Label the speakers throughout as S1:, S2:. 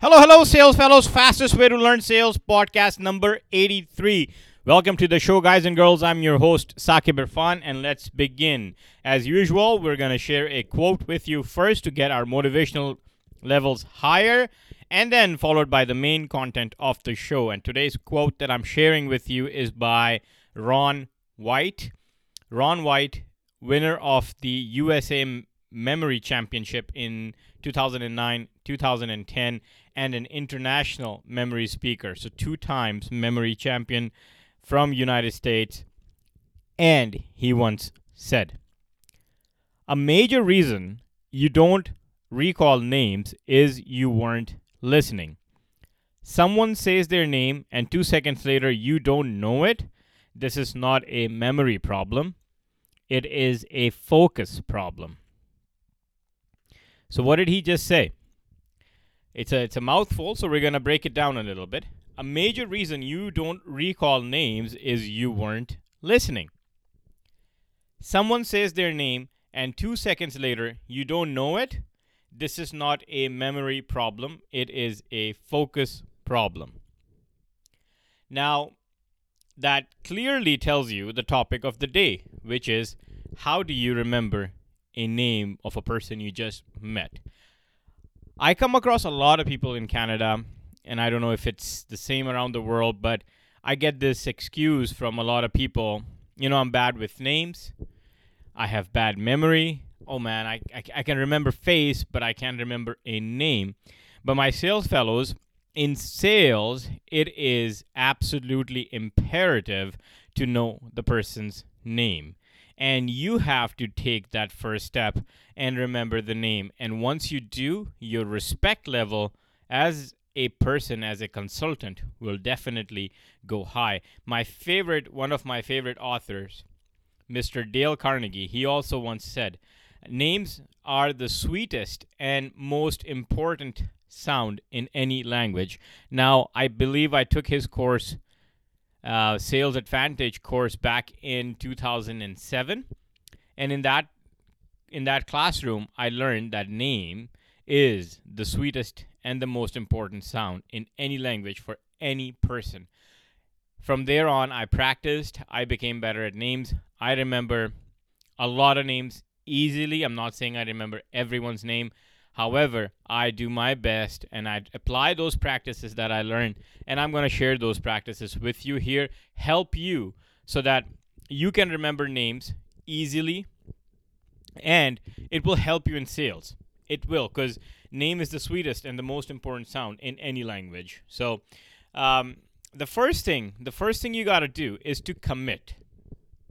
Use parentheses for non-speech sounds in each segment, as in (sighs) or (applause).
S1: Hello, hello, sales fellows. Fastest way to learn sales podcast number 83. Welcome to the show, guys and girls. I'm your host, Sakib Irfan, and let's begin. As usual, we're going to share a quote with you first to get our motivational levels higher, and then followed by the main content of the show. And today's quote that I'm sharing with you is by Ron White. Ron White, winner of the USA Memory Championship in 2009, 2010, and an international memory speaker. So two times memory champion from United States. And he once said, "A major reason you don't recall names is you weren't listening. Someone says their name and 2 seconds later you don't know it. This is not a memory problem. It is a focus problem." So what did he just say? It's a it's a mouthful, so we're gonna break it down a little bit. A major reason you don't recall names is you weren't listening. Someone says their name and two seconds later you don't know it. This is not a memory problem, it is a focus problem. Now, that clearly tells you the topic of the day, which is how do you remember a name of a person you just met? I come across a lot of people in Canada, and I don't know if it's the same around the world, but I get this excuse from a lot of people. You know, I'm bad with names. I have bad memory. Oh man, I, I, I can remember face, but I can't remember a name. But my sales fellows, in sales, it is absolutely imperative to know the person's name and you have to take that first step and remember the name. And once you do, your respect level as a person, as a consultant, will definitely go high. My favorite, one of my favorite authors, Mr. Dale Carnegie, he also once said, Names are the sweetest and most important sound in any language. Now, I believe I took his course uh, Sales Advantage course back in 2007, and in that in that classroom, I learned that name is the sweetest and the most important sound in any language for any person. From there on, I practiced. I became better at names. I remember a lot of names easily. I'm not saying I remember everyone's name, However, I do my best and I apply those practices that I learned, and I'm going to share those practices with you here, help you so that you can remember names easily and it will help you in sales. It will, because name is the sweetest and the most important sound in any language. So, um, the first thing, the first thing you got to do is to commit.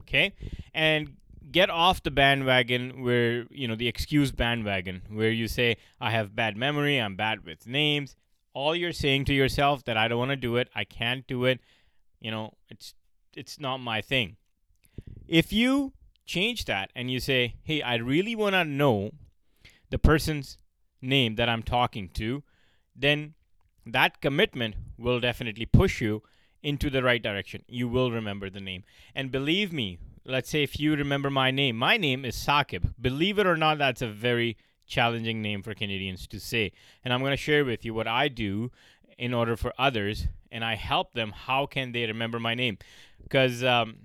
S1: Okay, and get off the bandwagon where you know the excuse bandwagon where you say i have bad memory i'm bad with names. All you're saying to yourself that i don't want to do it i can't do it you know it's it's not my thing. If you change that and you say hey i really want to know the person's name that i'm talking to then that commitment will definitely push you into the right direction. You will remember the name. And believe me let's say if you remember my name, my name is Sakib. Believe it or not, that's a very challenging name for Canadians to say. And I'm going to share with you what I do in order for others, and I help them. How can they remember my name? Because um,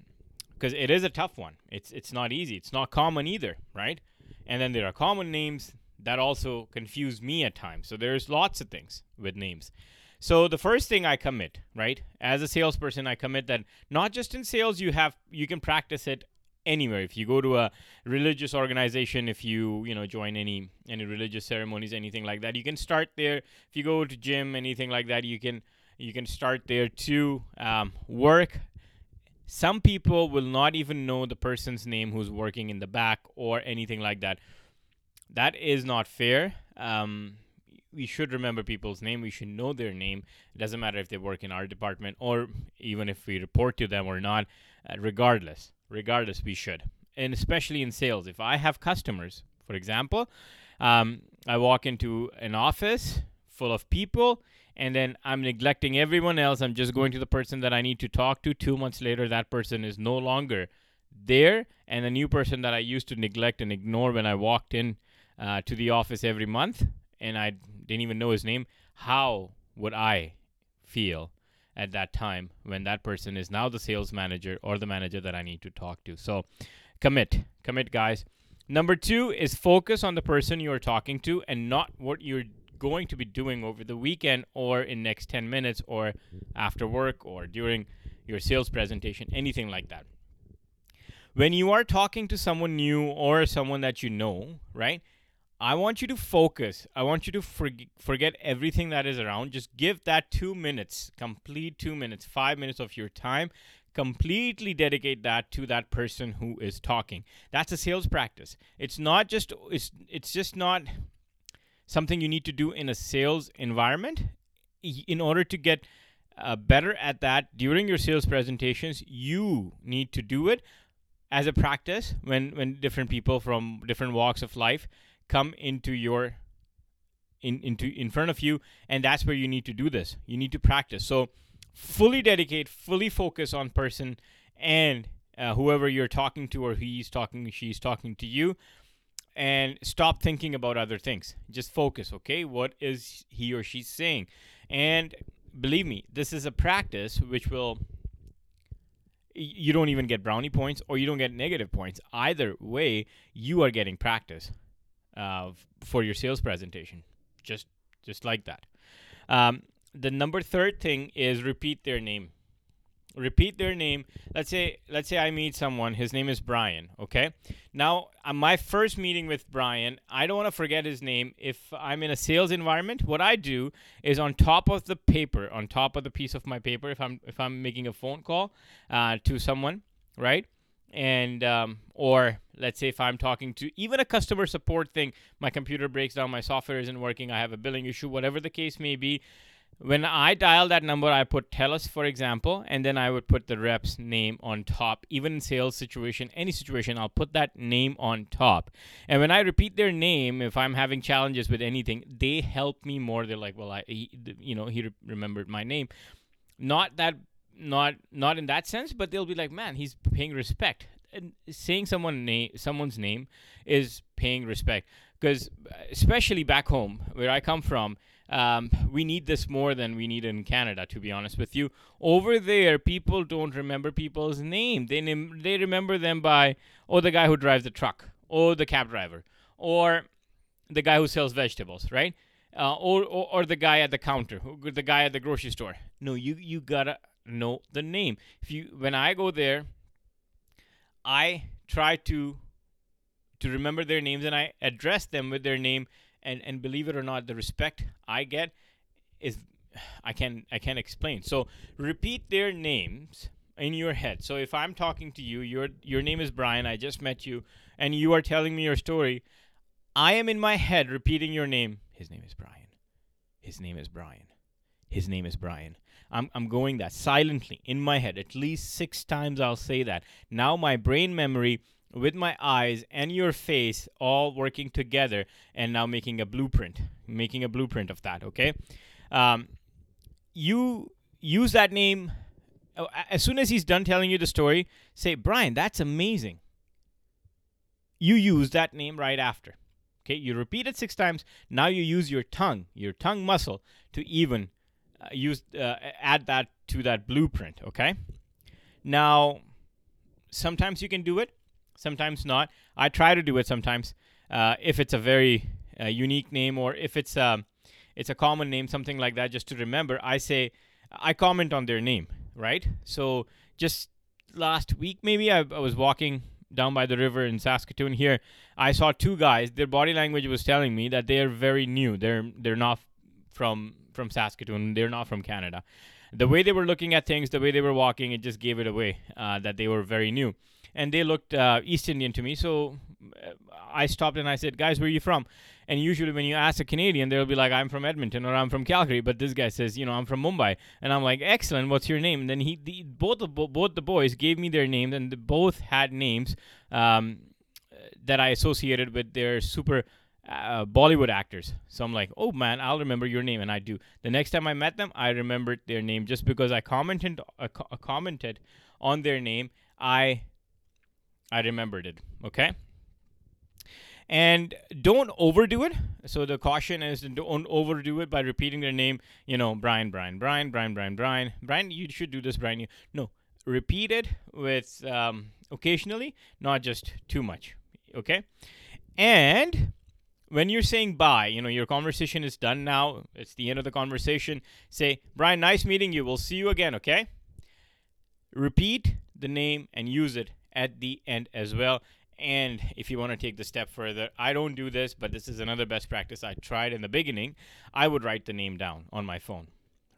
S1: because it is a tough one. It's it's not easy. It's not common either, right? And then there are common names that also confuse me at times. So there's lots of things with names. So the first thing I commit, right? As a salesperson, I commit that not just in sales you have you can practice it anywhere. If you go to a religious organization, if you you know join any any religious ceremonies, anything like that, you can start there. If you go to gym, anything like that, you can you can start there to um, work. Some people will not even know the person's name who's working in the back or anything like that. That is not fair. Um, we should remember people's name. We should know their name. It doesn't matter if they work in our department or even if we report to them or not. Uh, regardless, regardless, we should. And especially in sales, if I have customers, for example, um, I walk into an office full of people and then I'm neglecting everyone else. I'm just going to the person that I need to talk to. Two months later, that person is no longer there, and the new person that I used to neglect and ignore when I walked in uh, to the office every month and I didn't even know his name, how would I feel at that time when that person is now the sales manager or the manager that I need to talk to. So commit, commit, guys. Number two is focus on the person you are talking to and not what you're going to be doing over the weekend or in next 10 minutes or after work or during your sales presentation, anything like that. When you are talking to someone new or someone that you know, right? I want you to focus. I want you to forg- forget everything that is around. Just give that two minutes, complete two minutes, five minutes of your time. Completely dedicate that to that person who is talking. That's a sales practice. It's not just it's it's just not something you need to do in a sales environment. In order to get uh, better at that during your sales presentations, you need to do it as a practice when when different people from different walks of life come into your in into in front of you and that's where you need to do this. You need to practice. So fully dedicate fully focus on person and uh, whoever you're talking to or he's talking she's talking to you and stop thinking about other things. Just focus okay? What is he or she saying? And believe me this is a practice which will you don't even get brownie points or you don't get negative points. Either way you are getting practice uh, for your sales presentation. Just just like that. Um, the number third thing is repeat their name. Repeat their name. Let's say let's say I meet someone. His name is Brian. Okay. Now, on my first meeting with Brian, I don't want to forget his name. If I'm in a sales environment, what I do is on top of the paper, on top of the piece of my paper, if I'm if I'm making a phone call uh, to someone, right? And um, or let's say if i'm talking to even a customer support thing my computer breaks down my software isn't working i have a billing issue whatever the case may be when i dial that number i put telus for example and then i would put the rep's name on top. Even in sales situation any situation i'll put that name on top. And when i repeat their name if i'm having challenges with anything they help me more. They're like well i he, you know he re- remembered my name. Not that not not in that sense, but they'll be like, man, he's paying respect. And saying someone name someone's name is paying respect because especially back home where I come from, um, we need this more than we need in Canada. To be honest with you, over there people don't remember people's name. They name, they remember them by oh the guy who drives the truck, or the cab driver, or the guy who sells vegetables, right? Uh, or, or or the guy at the counter, the guy at the grocery store. No, you you gotta know the name. If you when I go there, I try to to remember their names and I address them with their name and and believe it or not the respect I get is (sighs) I can I can't explain. So repeat their names in your head. So if I'm talking to you, your your name is Brian, I just met you and you are telling me your story, I am in my head repeating your name. His name is Brian. His name is Brian. His name is Brian. I'm, I'm going that silently in my head. At least six times I'll say that. Now my brain memory with my eyes and your face all working together and now making a blueprint, making a blueprint of that, okay? Um, you use that name. Oh, as soon as he's done telling you the story, say, Brian, that's amazing. You use that name right after. Okay, you repeat it six times. Now you use your tongue, your tongue muscle, to even use uh, add that to that blueprint. Okay. Now, sometimes you can do it, sometimes not. I try to do it sometimes uh, if it's a very uh, unique name or if it's a um, it's a common name, something like that. Just to remember, I say I comment on their name, right? So just last week, maybe I, I was walking down by the river in Saskatoon here, I saw two guys. Their body language was telling me that they are very new. They're they're not from from Saskatoon. They're not from Canada. The way they were looking at things, the way they were walking, it just gave it away uh, that they were very new. And they looked uh, East Indian to me. So uh, I stopped and I said, Guys, where are you from? And usually when you ask a Canadian, they'll be like, I'm from Edmonton or I'm from Calgary. But this guy says, You know, I'm from Mumbai. And I'm like, Excellent. What's your name? And then he, the, both, the, both the boys gave me their names, and they both had names um, that I associated with their super uh, Bollywood actors. So I'm like, oh man, I'll remember your name, and I do. The next time I met them, I remembered their name just because I commented uh, co- uh, commented on their name. I I remembered it. Okay. And don't overdo it. So the caution is don't overdo it by repeating their name. You know, Brian, Brian, Brian, Brian, Brian, Brian, Brian. You should do this, Brian. You, no, repeat it with um, occasionally, not just too much. Okay, and when you're saying bye, you know, your conversation is done now, it's the end of the conversation, say, Brian, nice meeting you. We'll see you again, okay? Repeat the name and use it at the end as well. And if you want to take the step further, I don't do this, but this is another best practice I tried in the beginning. I would write the name down on my phone,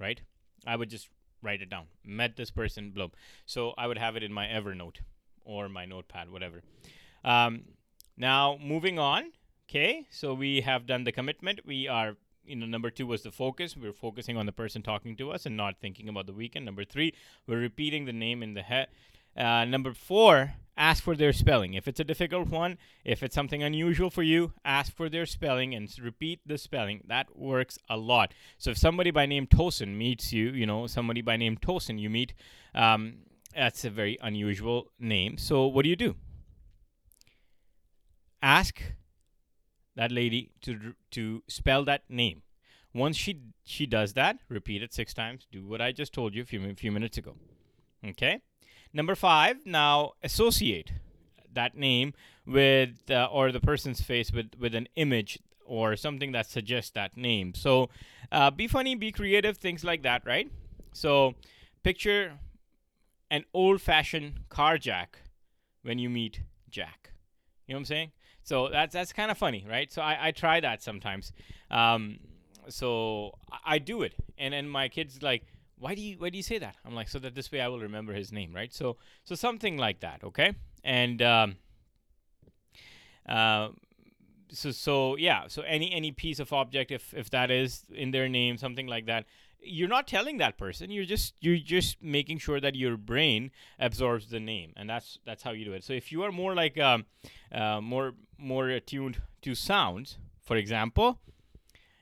S1: right? I would just write it down. Met this person, bloom. So I would have it in my Evernote or my notepad, whatever. Um, now, moving on, Okay, so we have done the commitment. We are, you know, number two was the focus. We're focusing on the person talking to us and not thinking about the weekend. Number three, we're repeating the name in the head. Uh, number four, ask for their spelling. If it's a difficult one, if it's something unusual for you, ask for their spelling and repeat the spelling. That works a lot. So if somebody by name Tosin meets you, you know, somebody by name Tosin you meet, um, that's a very unusual name. So what do you do? Ask that lady to to spell that name. Once she she does that, repeat it six times. Do what I just told you a few few minutes ago. Okay. Number five. Now associate that name with uh, or the person's face with with an image or something that suggests that name. So uh, be funny, be creative, things like that, right? So picture an old-fashioned car jack when you meet Jack. You know what I'm saying? So that's that's kind of funny, right? So I, I try that sometimes. Um, so I, I do it, and then my kids like, why do you why do you say that? I'm like, so that this way I will remember his name, right? So so something like that, okay? And um, uh, so so yeah, so any any piece of object, if if that is in their name, something like that, you're not telling that person. You're just you're just making sure that your brain absorbs the name and that's that's how you do it. So if you are more like um, uh, more more attuned to sounds for example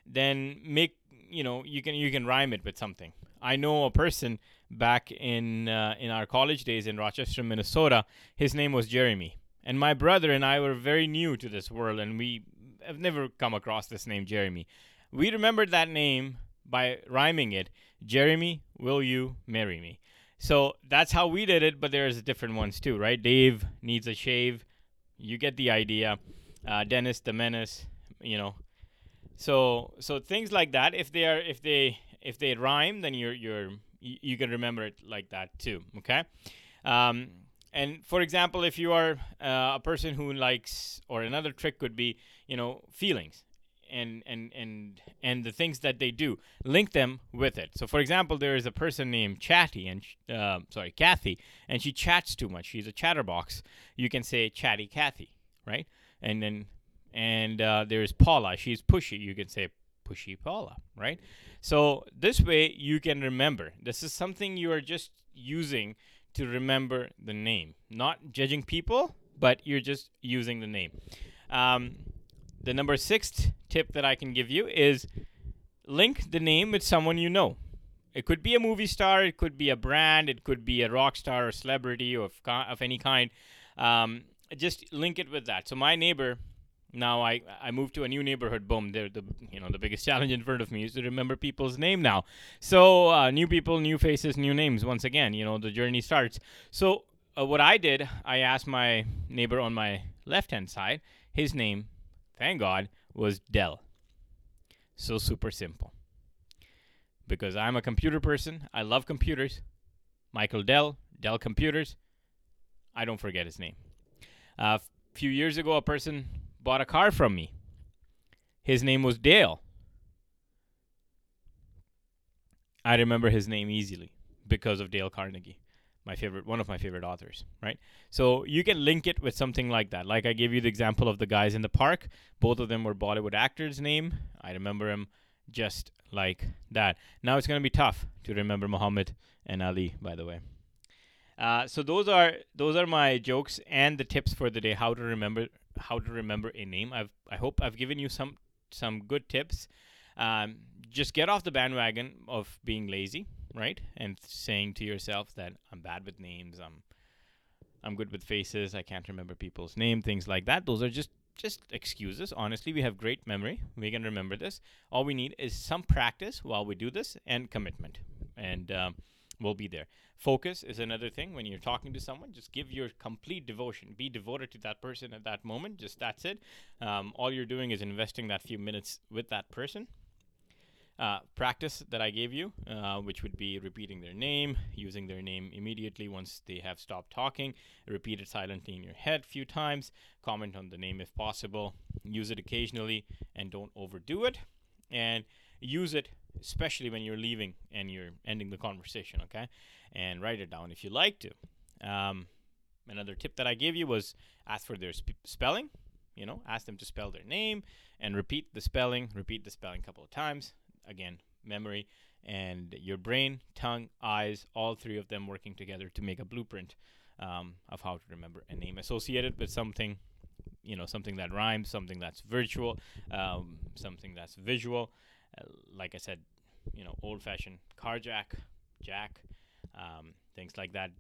S1: then make you know you can you can rhyme it with something. I know a person back in uh, in our college days in rochester minnesota. His name was jeremy. And my brother and i were very new to this world and we have never come across this name jeremy. We remembered that name by rhyming it. Jeremy, will you marry me? So that's how we did it, but there's different ones too, right? Dave needs a shave. You get the idea. Uh, Dennis the menace, you know. So so things like that. If they are if they if they rhyme, then you're you're you, can remember it like that too. Okay. Um, and for example, if you are uh, a person who likes, or another trick could be, you know, feelings and and and and the things that they do link them with it. So for example there is a person named chatty and uh, sorry kathy and she chats too much. She's a chatterbox. You can say chatty kathy right? And then and uh, there's paula. She's pushy. You can say pushy paula right? So this way you can remember. This is something you are just using to remember the name. Not judging people but you're just using the name. Um, the number six tip that I can give you is link the name with someone you know. It could be a movie star, it could be a brand, it could be a rock star or celebrity of, of any kind. Um, just link it with that. So my neighbor, now I, I moved to a new neighborhood. Boom, they're the you know the biggest (laughs) challenge in front of me is to remember people's name now. So uh, new people, new faces, new names. Once again, you know the journey starts. So uh, what I did, I asked my neighbor on my left hand side. His name thank God, was Dell. So super simple. Because I'm a computer person, I love computers. Michael Dell, Dell Computers. I don't forget his name. A uh, few years ago, a person bought a car from me. His name was Dale. I remember his name easily because of Dale Carnegie my favorite one of my favorite authors right? So you can link it with something like that. Like i gave you the example of the guys in the park. Both of them were bollywood actors name. I remember him just like that. Now it's going to be tough to remember muhammad and ali by the way. Uh, so those are those are my jokes and the tips for the day. How to remember how to remember a name. I've i hope i've given you some some good tips. Um, just get off the bandwagon of being lazy right? And saying to yourself that I'm bad with names, I'm I'm good with faces, I can't remember people's name, things like that. Those are just just excuses. Honestly, we have great memory. We can remember this. All we need is some practice while we do this and commitment. And um, we'll be there. Focus is another thing. When you're talking to someone, just give your complete devotion. Be devoted to that person at that moment. Just that's it. Um, all you're doing is investing that few minutes with that person. Uh, practice that I gave you, uh, which would be repeating their name, using their name immediately once they have stopped talking, repeat it silently in your head a few times, comment on the name if possible, use it occasionally, and don't overdo it. And use it especially when you're leaving and you're ending the conversation, okay? And write it down if you like to. Um, another tip that I gave you was ask for their sp- spelling. You know, ask them to spell their name and repeat the spelling, repeat the spelling a couple of times. Again, memory and your brain, tongue, eyes, all three of them working together to make a blueprint um, of how to remember a name associated with something, you know, something that rhymes, something that's virtual, um, something that's visual. Uh, like I said, you know, old fashioned carjack, Jack, um, things like that.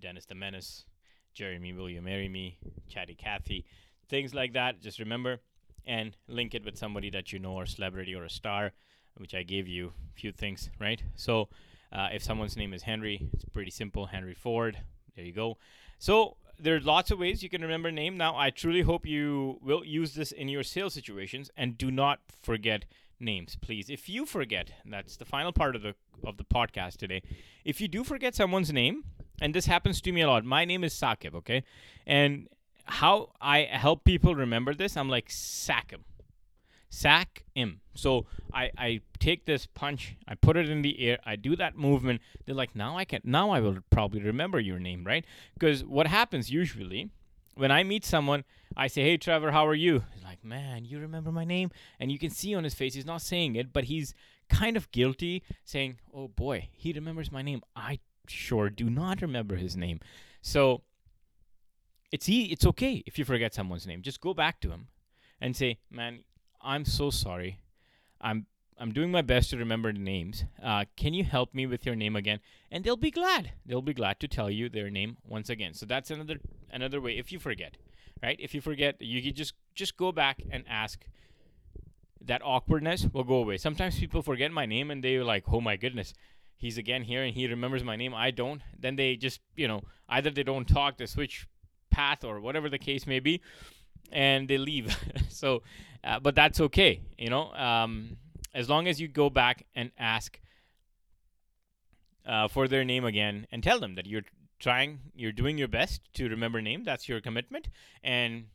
S1: Dennis the Menace, Jeremy, Will You Marry Me, Chatty Cathy, things like that. Just remember and link it with somebody that you know or celebrity or a star, which I gave you a few things, right? So uh, if someone's name is Henry, it's pretty simple Henry Ford. There you go. So there's lots of ways you can remember name. Now, I truly hope you will use this in your sales situations and do not forget names, please. If you forget, that's the final part of the of the podcast today. If you do forget someone's name, and this happens to me a lot. My name is Sakib, okay? And how I help people remember this, I'm like sack him. Sack him. So I, I take this punch, I put it in the air, I do that movement. They're like, now I can now I will probably remember your name, right? Because what happens usually when I meet someone, I say, "Hey, Trevor, how are you?" He's like, "Man, you remember my name?" And you can see on his face, he's not saying it, but he's kind of guilty, saying, "Oh boy, he remembers my name. I sure do not remember his name." So it's it's okay if you forget someone's name. Just go back to him and say, "Man, I'm so sorry. I'm I'm doing my best to remember the names. Uh, can you help me with your name again? And they'll be glad. They'll be glad to tell you their name once again. So that's another another way. If you forget, right? If you forget, you can just just go back and ask. That awkwardness will go away. Sometimes people forget my name and they're like, "Oh my goodness, he's again here and he remembers my name. I don't." Then they just, you know, either they don't talk, they switch path or whatever the case may be, and they leave. (laughs) so, uh, but that's okay. You know. Um, as long as you go back and ask uh, for their name again and tell them that you're trying, you're doing your best to remember name. That's your commitment, and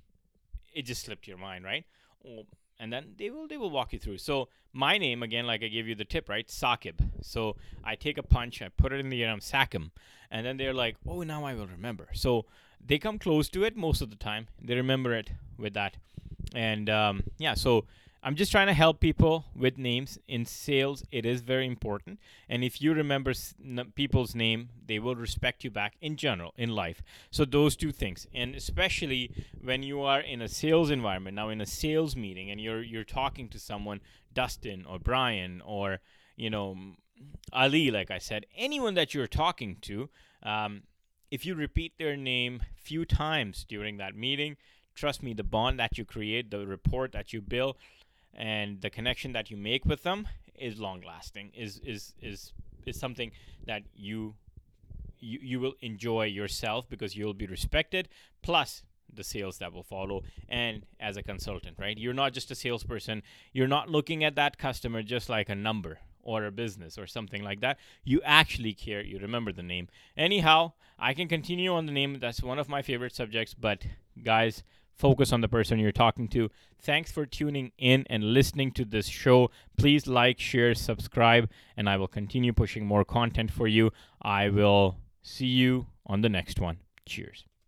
S1: it just slipped your mind, right? And then they will they will walk you through. So my name again, like I gave you the tip, right? Sakib. So I take a punch, I put it in the air, I'm Sakim, and then they're like, oh, now I will remember. So they come close to it most of the time. They remember it with that, and um, yeah. So I'm just trying to help people with names in sales. It is very important. And if you remember people's name, they will respect you back in general in life. So those two things. And especially when you are in a sales environment, now in a sales meeting and you're you're talking to someone, Dustin or Brian or you know Ali, like I said, anyone that you're talking to, um, if you repeat their name few times during that meeting, trust me, the bond that you create, the report that you build, and the connection that you make with them is long lasting is is is is something that you you, you will enjoy yourself because you'll be respected plus the sales that will follow. And as a consultant right you're not just a salesperson. You're not looking at that customer just like a number or a business or something like that you actually care you remember the name anyhow i can continue on the name that's one of my favorite subjects but guys focus on the person you're talking to. Thanks for tuning in and listening to this show. Please like, share, subscribe, and I will continue pushing more content for you. I will see you on the next one. Cheers.